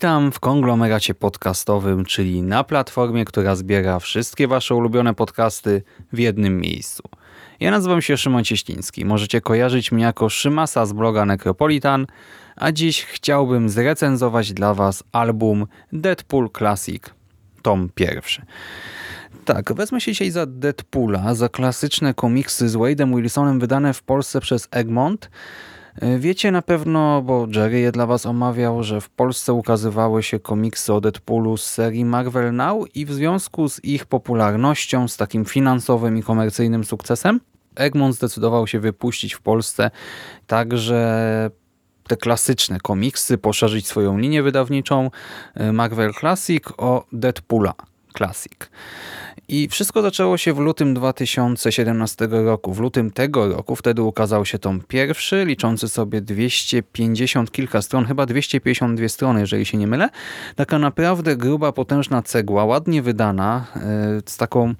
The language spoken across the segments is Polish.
Witam w konglomeracie podcastowym, czyli na platformie, która zbiera wszystkie wasze ulubione podcasty w jednym miejscu. Ja nazywam się Szymon Cieśliński. Możecie kojarzyć mnie jako Szymasa z bloga Necropolitan, a dziś chciałbym zrecenzować dla was album Deadpool Classic, tom pierwszy. Tak, wezmę się dzisiaj za Deadpoola, za klasyczne komiksy z Wade'em Wilsonem wydane w Polsce przez Egmont, Wiecie na pewno, bo Jerry je dla was omawiał, że w Polsce ukazywały się komiksy o Deadpoolu z serii Marvel Now i w związku z ich popularnością, z takim finansowym i komercyjnym sukcesem, Egmont zdecydował się wypuścić w Polsce także te klasyczne komiksy, poszerzyć swoją linię wydawniczą e, Marvel Classic o Deadpoola Classic. I wszystko zaczęło się w lutym 2017 roku. W lutym tego roku wtedy ukazał się tom pierwszy, liczący sobie 250 kilka stron, chyba 252 strony, jeżeli się nie mylę. Taka naprawdę gruba, potężna cegła, ładnie wydana, e, z taką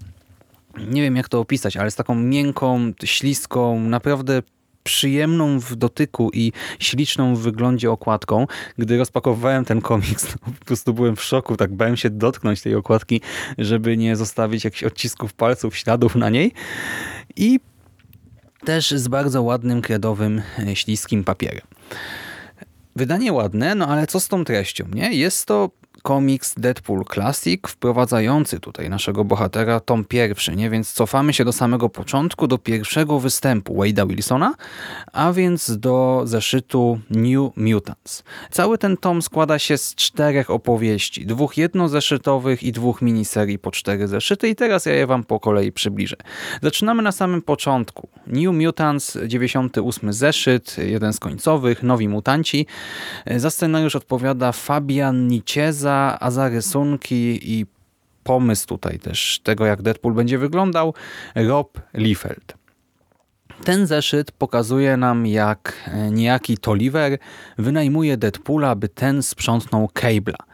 nie wiem jak to opisać, ale z taką miękką, śliską, naprawdę przyjemną w dotyku i śliczną w wyglądzie okładką. Gdy rozpakowywałem ten komiks, to po prostu byłem w szoku, tak bałem się dotknąć tej okładki, żeby nie zostawić jakichś odcisków palców, śladów na niej. I też z bardzo ładnym, kredowym, e, śliskim papierem. Wydanie ładne, no ale co z tą treścią, nie? Jest to komiks Deadpool Classic wprowadzający tutaj naszego bohatera tom pierwszy, nie? Więc cofamy się do samego początku, do pierwszego występu Wade'a Wilsona, a więc do zeszytu New Mutants. Cały ten tom składa się z czterech opowieści, dwóch jednozeszytowych i dwóch miniserii po cztery zeszyty i teraz ja je wam po kolei przybliżę. Zaczynamy na samym początku. New Mutants, 98 zeszyt, jeden z końcowych, Nowi Mutanci. Za scenariusz odpowiada Fabian Nicieza, a za rysunki i pomysł tutaj też tego, jak Deadpool będzie wyglądał, Rob Liefeld. Ten zeszyt pokazuje nam, jak niejaki Toliver wynajmuje Deadpoola, by ten sprzątnął Cable'a.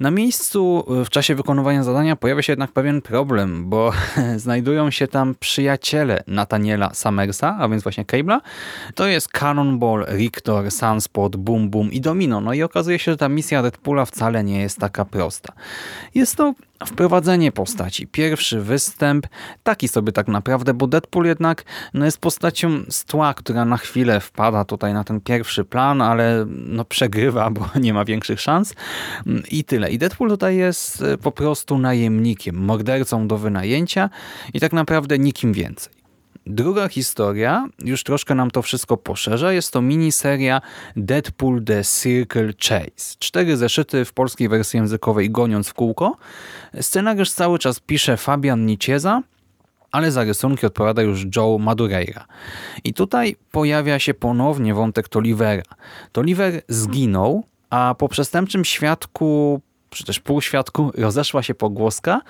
Na miejscu w czasie wykonywania zadania pojawia się jednak pewien problem, bo znajdują się tam przyjaciele Nathaniela Summersa, a więc właśnie Cable'a. To jest Cannonball, Rictor, Sunspot, Boom Boom i Domino. No i okazuje się, że ta misja Deadpoola wcale nie jest taka prosta. Jest to Wprowadzenie postaci. Pierwszy występ, taki sobie tak naprawdę, bo Deadpool jednak no jest postacią z tła, która na chwilę wpada tutaj na ten pierwszy plan, ale no przegrywa, bo nie ma większych szans i tyle. I Deadpool tutaj jest e, po prostu najemnikiem, mordercą do wynajęcia i tak naprawdę nikim więcej. Druga historia, już troszkę nam to wszystko poszerza, jest to miniseria Deadpool The Circle Chase. Cztery zeszyty w polskiej wersji językowej goniąc w kółko. Scenariusz cały czas pisze Fabian Nicieza, ale za rysunki odpowiada już Joe Madureira. I tutaj pojawia się ponownie wątek Tolivera. Toliver zginął, a po przestępczym świadku czy też półświadku rozeszła się pogłoska,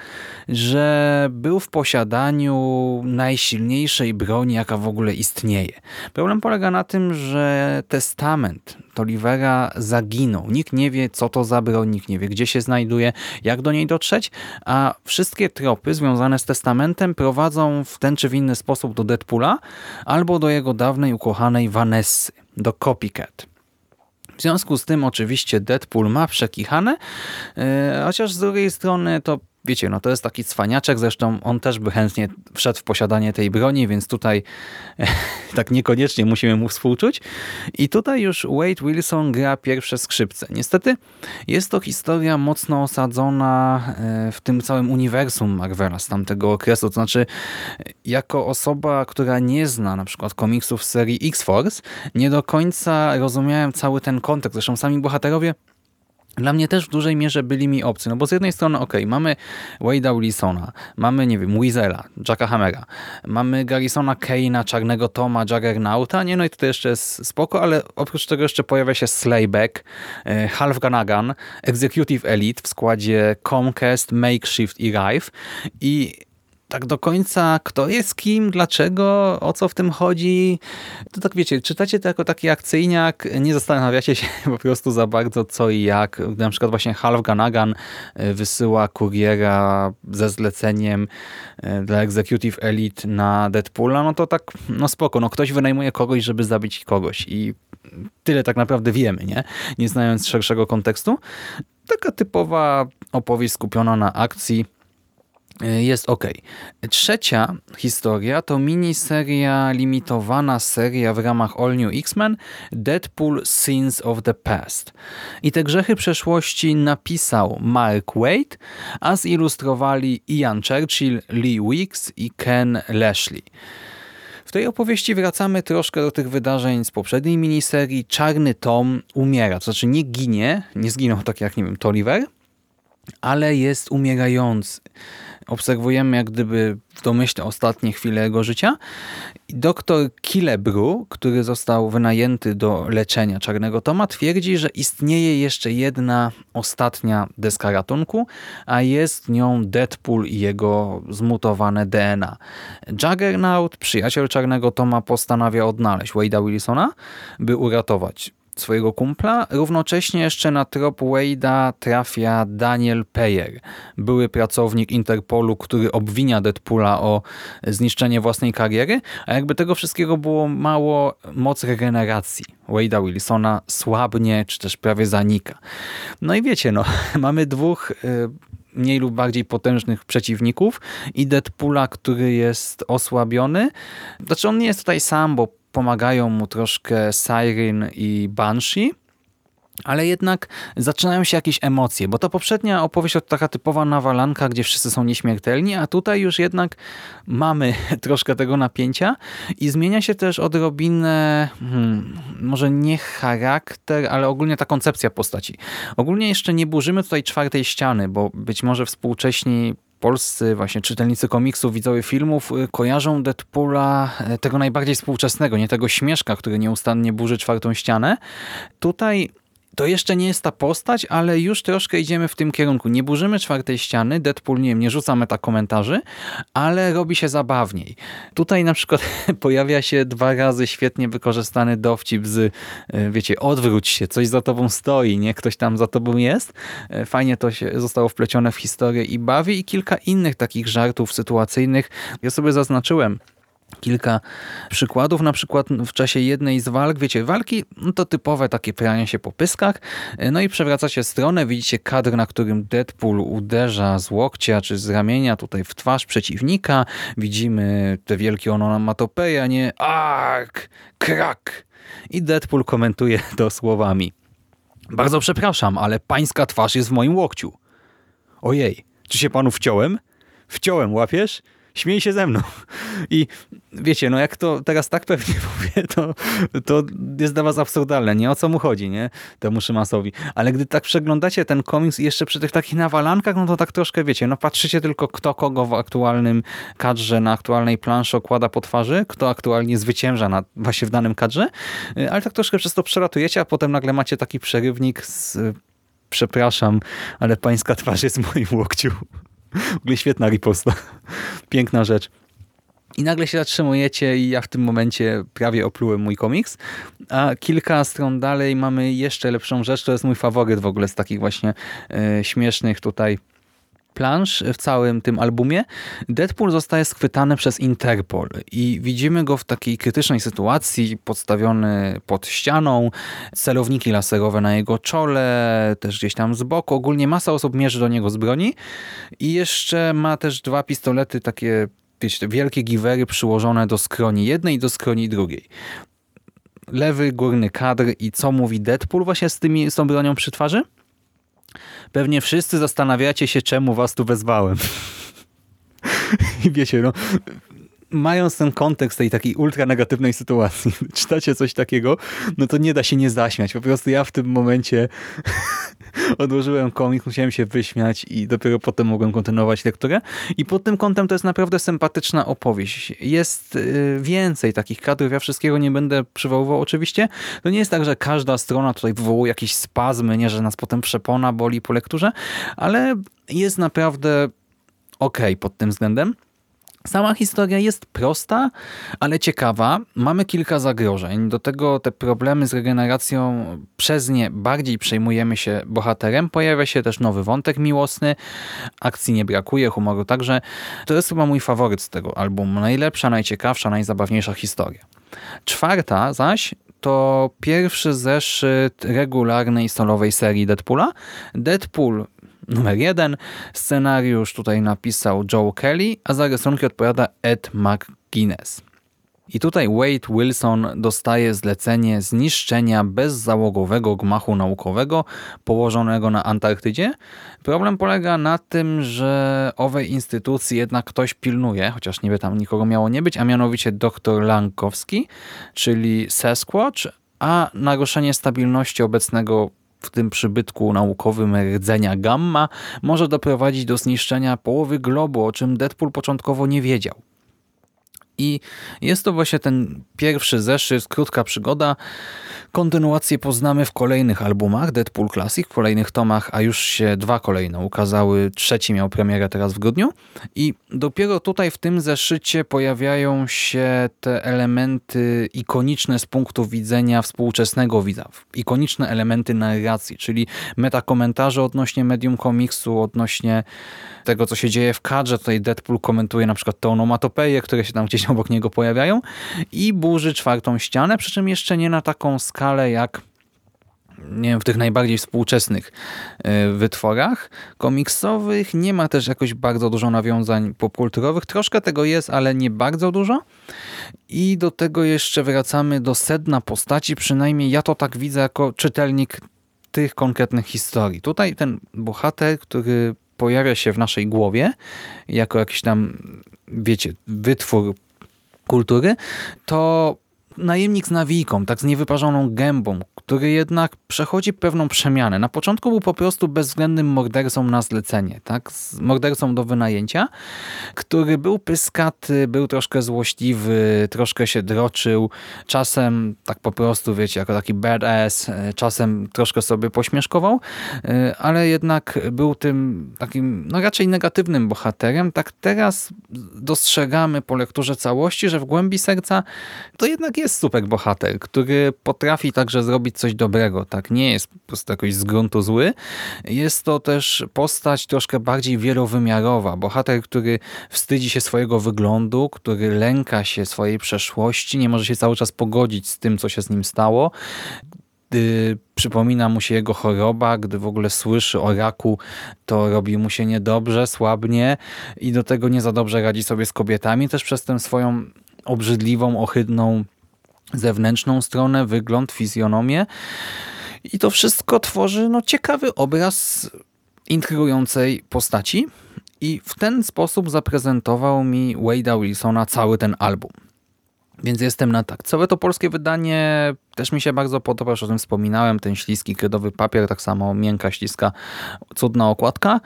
że był w posiadaniu najsilniejszej broni, jaka w ogóle istnieje. Problem polega na tym, że testament Tolivera zaginął. Nikt nie wie, co to za broń, nikt nie wie, gdzie się znajduje, jak do niej dotrzeć, a wszystkie tropy związane z testamentem prowadzą w ten czy w inny sposób do Deadpoola albo do jego dawnej ukochanej Vanessy, do Copycat. W związku z tym oczywiście Deadpool ma przekichane, e, chociaż z drugiej strony to wiecie, no to jest taki cwaniaczek, zresztą on też by chętnie wszedł w posiadanie tej broni, więc tutaj tak niekoniecznie musimy mu współczuć. I tutaj już Wade Wilson gra pierwsze skrzypce. Niestety jest to historia mocno osadzona e, w tym całym uniwersum Marvela z tamtego okresu, to znaczy jako osoba, która nie zna na przykład komiksów serii X-Force, nie do końca rozumiałem cały ten kontekst. Zresztą sami bohaterowie dla mnie też w dużej mierze byli mi obcy. No bo z jednej strony, ok, mamy Wade'a Wilsona, mamy, nie wiem, Weasela, Jacka Hammera, mamy Garrisona Kane'a, Czarnego Toma, Juggernauta, nie, no i tutaj jeszcze jest spoko, ale oprócz tego jeszcze pojawia się Slayback, e, Half Ganagan, Executive Elite w składzie Comcast, Makeshift i Rife i tak do końca, kto jest kim, dlaczego, o co w tym chodzi. To tak wiecie, czytacie to jako taki akcyjniak, nie zastanawiacie się po prostu za bardzo co i jak. Na przykład właśnie Half Ganagan e, wysyła kuriera ze zleceniem e, dla Executive Elite na Deadpoola, no to tak, no spoko, no ktoś wynajmuje kogoś, żeby zabić kogoś i tyle tak naprawdę wiemy, nie? Nie znając szerszego kontekstu. Taka typowa opowieść skupiona na akcji, jest ok. Trzecia historia to miniseria, limitowana seria w ramach All New X-Men Deadpool Sins of the Past. I te grzechy przeszłości napisał Mark Waid, a zilustrowali Ian Churchill, Lee Weeks i Ken Lashley. W tej opowieści wracamy troszkę do tych wydarzeń z poprzedniej miniserii. Czarny Tom umiera, to znaczy nie ginie, nie zginął tak jak, nie wiem, Toliver, ale jest umierający obserwujemy jak gdyby w domyśle ostatnie chwile jego życia. Doktor Killebrew, który został wynajęty do leczenia Czarnego Toma, twierdzi, że istnieje jeszcze jedna ostatnia deska ratunku, a jest nią Deadpool i jego zmutowane DNA. Juggernaut, przyjaciel Czarnego Toma, postanawia odnaleźć Wade'a Wilsona, by uratować swojego kumpla. Równocześnie jeszcze na trop Wade'a trafia Daniel Peyer, były pracownik Interpolu, który obwinia Deadpoola o zniszczenie własnej kariery, a jakby tego wszystkiego było mało, moc regeneracji Wade'a Wilsona słabnie, czy też prawie zanika. No i wiecie, no, mamy dwóch y, mniej lub bardziej potężnych przeciwników i Deadpoola, który jest osłabiony. Znaczy on nie jest tutaj sam, bo pomagają mu troszkę Siren i Banshee, ale jednak zaczynają się jakieś emocje, bo ta poprzednia opowieść to taka typowa nawalanka, gdzie wszyscy są nieśmiertelni, a tutaj już jednak mamy troszkę tego napięcia i zmienia się też odrobinę, hmm, może nie charakter, ale ogólnie ta koncepcja postaci. Ogólnie jeszcze nie burzymy tutaj czwartej ściany, bo być może współcześni polscy właśnie czytelnicy komiksów, widzowie filmów y, kojarzą Deadpoola y, tego najbardziej współczesnego, nie tego śmieszka, który nieustannie burzy czwartą ścianę. Tutaj to jeszcze nie jest ta postać, ale już troszkę idziemy w tym kierunku. Nie burzymy czwartej ściany, Deadpool nie, nie rzuca meta komentarzy, ale robi się zabawniej. Tutaj na przykład pojawia się dwa razy świetnie wykorzystany dowcip z, e, wiecie, odwróć się, coś za tobą stoi, nie? Ktoś tam za tobą jest. E, fajnie to się zostało wplecione w historię i bawi i kilka innych takich żartów sytuacyjnych. Ja sobie zaznaczyłem kilka przykładów, na przykład w czasie jednej z walk, wiecie, walki no to typowe takie pranie się po pyskach, no i przewracacie stronę, widzicie kadr, na którym Deadpool uderza z łokcia czy z ramienia tutaj w twarz przeciwnika, widzimy te wielkie onomatopeje, a nie ark, krak i Deadpool komentuje to słowami. Bardzo przepraszam, ale pańska twarz jest w moim łokciu. Ojej, czy się panu wciąłem? Wciąłem, łapiesz? Śmiej się ze mną. I wiecie, no jak to teraz tak pewnie mówię, to, to jest dla was absurdalne, nie? O co mu chodzi, nie? Temu Szymasowi. Ale gdy tak przeglądacie ten komiks jeszcze przy tych takich nawalankach, no to tak troszkę, wiecie, no patrzycie tylko kto kogo w aktualnym kadrze, na aktualnej planszy okłada po twarzy, kto aktualnie zwycięża na, właśnie w danym kadrze, ale tak troszkę przez to przelatujecie, a potem nagle macie taki przerywnik z przepraszam, ale pańska twarz jest w moim łokciu. W ogóle świetna riposta. Piękna rzecz. I nagle się zatrzymujecie i ja w tym momencie prawie oplułem mój komiks. A kilka stron dalej mamy jeszcze lepszą rzecz. To jest mój faworyt w ogóle z takich właśnie e, śmiesznych tutaj plansz w całym tym albumie, Deadpool zostaje schwytany przez Interpol i widzimy go w takiej krytycznej sytuacji, podstawiony pod ścianą, celowniki laserowe na jego czole, też gdzieś tam z boku. Ogólnie masa osób mierzy do niego z broni i jeszcze ma też dwa pistolety, takie wiecie, wielkie giwery przyłożone do skroni jednej i do skroni drugiej lewy górny kadr i co mówi Deadpool właśnie z, tymi, z tą bronią przy twarzy? Pewnie wszyscy zastanawiacie się, czemu was tu wezwałem. I wiecie, no, mając ten kontekst tej takiej ultra negatywnej sytuacji, czytacie coś takiego, no to nie da się nie zaśmiać. Po prostu ja w tym momencie odłożyłem komik, musiałem się wyśmiać i dopiero potem mogłem kontynuować lekturę. I pod tym kątem to jest naprawdę sympatyczna opowieść. Jest y, więcej takich kadrów, ja wszystkiego nie będę przywoływał oczywiście. To nie jest tak, że każda strona tutaj wywołuje jakieś spazmy, nie, że nas potem przepona boli po lekturze, ale jest naprawdę ok pod tym względem. Sama historia jest prosta, ale ciekawa. Mamy kilka zagrożeń. Do tego te problemy z regeneracją przez nie bardziej przejmujemy się bohaterem. Pojawia się też nowy wątek miłosny. Akcji nie brakuje, humoru także. To jest chyba mój faworyt z tego albumu. Najlepsza, najciekawsza, najzabawniejsza historia. Czwarta zaś to pierwszy zeszyt regularnej solowej serii Deadpoola. Deadpool numer jeden. Scenariusz tutaj napisał Joe Kelly, a za rysunki odpowiada Ed McGuinness. I tutaj Wade Wilson dostaje zlecenie zniszczenia bezzałogowego gmachu naukowego położonego na Antarktydzie. Problem polega na tym, że owej instytucji jednak ktoś pilnuje, chociaż niby tam nikogo miało nie być, a mianowicie dr Lankowski, czyli Sasquatch, a naruszenie stabilności obecnego w tym przybytku naukowym rdzenia gamma może doprowadzić do zniszczenia połowy globu, o czym Deadpool początkowo nie wiedział. I jest to właśnie ten pierwszy zeszyt, krótka przygoda. Kontynuację poznamy w kolejnych albumach Deadpool Classic, w kolejnych tomach, a już się dwa kolejne ukazały. Trzeci miał premierę teraz w grudniu. I dopiero tutaj w tym zeszycie pojawiają się te elementy ikoniczne z punktu widzenia współczesnego widza. Ikoniczne elementy narracji, czyli metakomentarze odnośnie medium komiksu, odnośnie tego, co się dzieje w kadrze. Tutaj Deadpool komentuje na przykład te onomatopeje, które się tam gdzieś obok niego pojawiają i burzy czwartą ścianę, przy czym jeszcze nie na taką skalę jak nie wiem, w tych najbardziej współczesnych y, wytworach komiksowych. Nie ma też jakoś bardzo dużo nawiązań popkulturowych. Troszkę tego jest, ale nie bardzo dużo. I do tego jeszcze wracamy do sedna postaci. Przynajmniej ja to tak widzę jako czytelnik tych konkretnych historii. Tutaj ten bohater, który pojawia się w naszej głowie jako jakiś tam, wiecie, wytwór kultury, to najemnik z nawijką, tak z niewyparzoną gębą, który jednak przechodzi pewną przemianę. Na początku był po prostu bezwzględnym mordercą na zlecenie, tak? mordercą do wynajęcia, który był pyskaty, był troszkę złośliwy, troszkę się droczył, czasem tak po prostu, wiecie, jako taki badass, e, czasem troszkę sobie pośmieszkował, e, ale jednak był tym takim, no raczej negatywnym bohaterem. Tak teraz dostrzegamy po lekturze całości, że w głębi serca to jednak jest super bohater, który potrafi także zrobić coś dobrego, tak? Nie jest po prostu jakoś z gruntu zły. Jest to też postać troszkę bardziej wielowymiarowa. Bohater, który wstydzi się swojego wyglądu, który lęka się swojej przeszłości, nie może się cały czas pogodzić z tym, co się z nim stało gdy przypomina mu się jego choroba, gdy w ogóle słyszy o raku, to robi mu się niedobrze, słabnie i do tego nie za dobrze radzi sobie z kobietami, też przez tę swoją obrzydliwą, ohydną zewnętrzną stronę, wygląd, fizjonomię. I to wszystko tworzy no, ciekawy obraz intrygującej postaci. I w ten sposób zaprezentował mi Wade'a Wilsona cały ten album. Więc jestem na tak. Całe to polskie wydanie też mi się bardzo podoba, już o tym wspominałem, ten śliski kredowy papier, tak samo miękka, śliska, cudna okładka.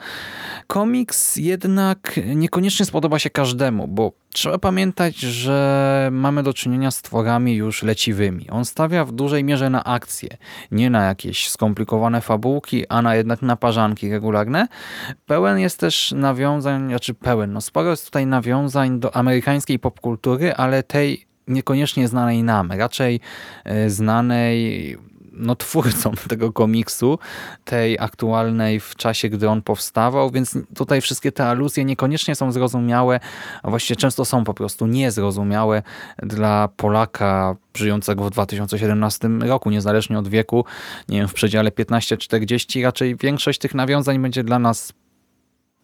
Komiks jednak niekoniecznie spodoba się każdemu, bo trzeba pamiętać, że mamy do czynienia z tworami już leciwymi. On stawia w dużej mierze na akcje, nie na jakieś skomplikowane fabułki, a na jednak naparzanki regularne. Pełen jest też nawiązań, znaczy pełen, no sporo jest tutaj nawiązań do amerykańskiej popkultury, ale tej niekoniecznie znanej nam, raczej e, znanej no, twórcom tego komiksu, tej aktualnej w czasie, gdy on powstawał, więc tutaj wszystkie te aluzje niekoniecznie są zrozumiałe, a właściwie często są po prostu niezrozumiałe dla Polaka żyjącego w 2017 roku, niezależnie od wieku, nie wiem, w przedziale 15-40, raczej większość tych nawiązań będzie dla nas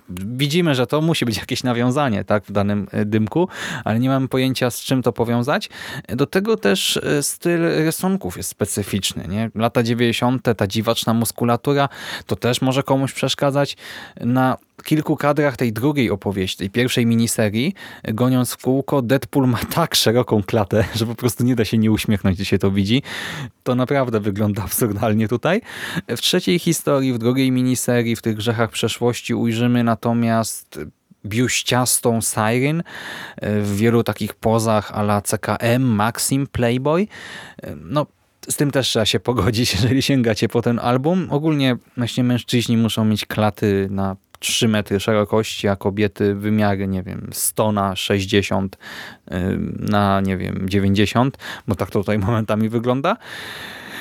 widzimy, że to musi być jakieś nawiązanie tak, w danym e, dymku, ale nie mamy pojęcia z czym to powiązać. Do tego też e, styl rysunków jest specyficzny. Nie? Lata 90. ta dziwaczna muskulatura to też może komuś przeszkadzać. Na kilku kadrach tej drugiej opowieści, tej pierwszej miniserii, goniąc w kółko, Deadpool ma tak szeroką klatę, że po prostu nie da się nie uśmiechnąć, gdy się to widzi. To naprawdę wygląda absurdalnie tutaj. W trzeciej historii, w drugiej miniserii, w tych grzechach przeszłości ujrzymy natomiast biuściastą Siren w wielu takich pozach a la CKM, Maxim, Playboy. No, z tym też trzeba się pogodzić, jeżeli sięgacie po ten album. Ogólnie właśnie mężczyźni muszą mieć klaty na 3 metry szerokości, a kobiety wymiary, nie wiem, 100 na 60 na, nie wiem, 90, bo tak to tutaj momentami wygląda.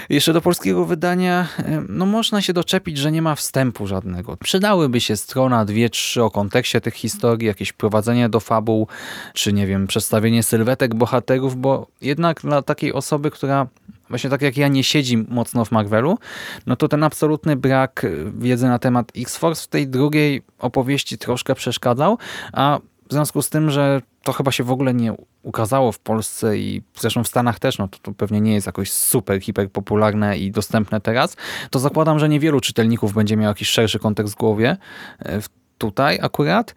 Jeszcze do polskiego wydania, no można się doczepić, że nie ma wstępu żadnego. Przydałyby się strona, dwie, trzy o kontekście tych historii, jakieś prowadzenie do fabuł, czy nie wiem, przedstawienie sylwetek bohaterów, bo jednak dla takiej osoby, która właśnie tak jak ja nie siedzi mocno w Marvelu, no to ten absolutny brak wiedzy na temat X-Force w tej drugiej opowieści troszkę przeszkadzał, a w związku z tym, że to chyba się w ogóle nie ukazało w Polsce i zresztą w Stanach też, no to, to pewnie nie jest jakoś super, hiper popularne i dostępne teraz, to zakładam, że niewielu czytelników będzie miał jakiś szerszy kontekst w głowie e, tutaj akurat.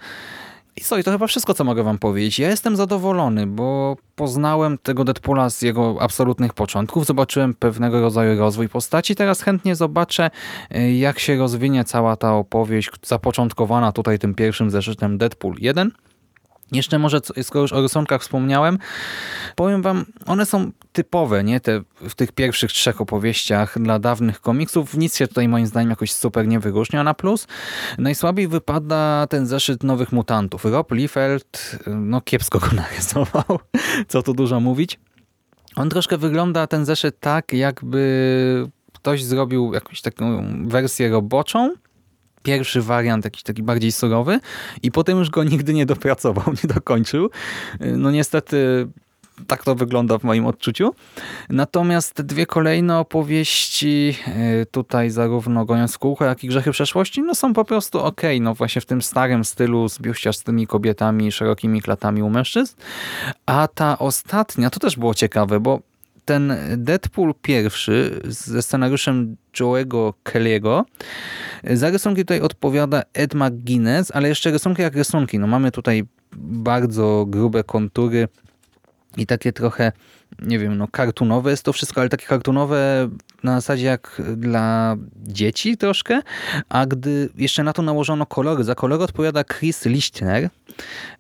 I co, i to chyba wszystko, co mogę wam powiedzieć. Ja jestem zadowolony, bo poznałem tego Deadpoola z jego absolutnych początków, zobaczyłem pewnego rodzaju rozwój postaci, teraz chętnie zobaczę, e, jak się rozwinie cała ta opowieść, zapoczątkowana tutaj tym pierwszym zeszytem Deadpool 1. Jeszcze może, skoro już o rysunkach wspomniałem, powiem wam, one są typowe, nie? Te, w tych pierwszych trzech opowieściach dla dawnych komiksów. Nic się tutaj moim zdaniem jakoś super nie wyróżnia na plus. Najsłabiej wypada ten zeszyt Nowych Mutantów. Rob Liefeld, no kiepsko go narysował, co tu dużo mówić. On troszkę wygląda, ten zeszyt tak, jakby ktoś zrobił jakąś taką wersję roboczą, pierwszy wariant, jakiś taki bardziej surowy i potem już go nigdy nie dopracował, nie dokończył. No niestety tak to wygląda w moim odczuciu. Natomiast dwie kolejne opowieści, e, tutaj zarówno Goniąc kółko, jak i Grzechy przeszłości, no są po prostu ok. No właśnie w tym starym stylu z biuściastymi kobietami, szerokimi klatami u mężczyzn. A ta ostatnia, to też było ciekawe, bo ten Deadpool pierwszy ze scenariuszem Joe'ego Kelly'ego. Za rysunki tutaj odpowiada Ed McGuinness, ale jeszcze rysunki jak rysunki. No mamy tutaj bardzo grube kontury i takie trochę, nie wiem, no kartunowe jest to wszystko, ale takie kartunowe na zasadzie jak dla dzieci troszkę, a gdy jeszcze na to nałożono kolory, za kolory odpowiada Chris Lichtner,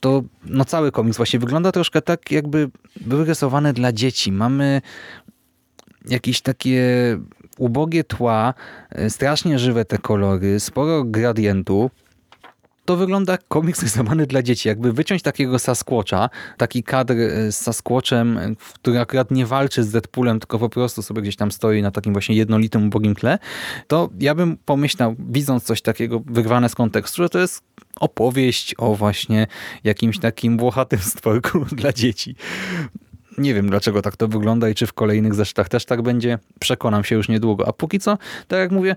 to no cały komiks właśnie wygląda troszkę tak, jakby były rysowane dla dzieci. Mamy jakieś takie ubogie tła, strasznie żywe te kolory, sporo gradientu, to wygląda jak komiks rysowany dla dzieci. Jakby wyciąć takiego Sasquatcha, taki kadr e, z Sasquatchem, który akurat nie walczy z Deadpoolem, tylko po prostu sobie gdzieś tam stoi na takim właśnie jednolitym, ubogim tle, to ja bym pomyślał, widząc coś takiego wyrwane z kontekstu, że to jest opowieść o właśnie jakimś takim włochatym stworku dla dzieci. Nie wiem, dlaczego tak to wygląda i czy w kolejnych zeszytach też tak będzie. Przekonam się już niedługo. A póki co, tak jak mówię,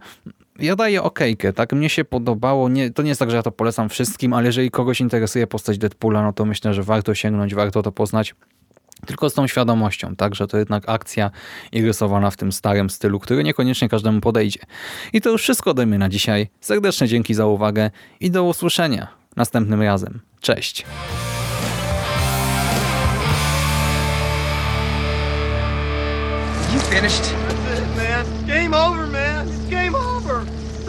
ja daję okejkę, tak? Mnie się podobało. Nie, to nie jest tak, że ja to polecam wszystkim, ale jeżeli kogoś interesuje postać Deadpoola, no to myślę, że warto sięgnąć, warto to poznać. Tylko z tą świadomością, tak, że to jednak akcja i rysowana w tym starym stylu, który niekoniecznie każdemu podejdzie. I to już wszystko ode mnie na dzisiaj. Serdeczne dzięki za uwagę i do usłyszenia następnym razem. Cześć! You finished? That's it, man. Game over, man.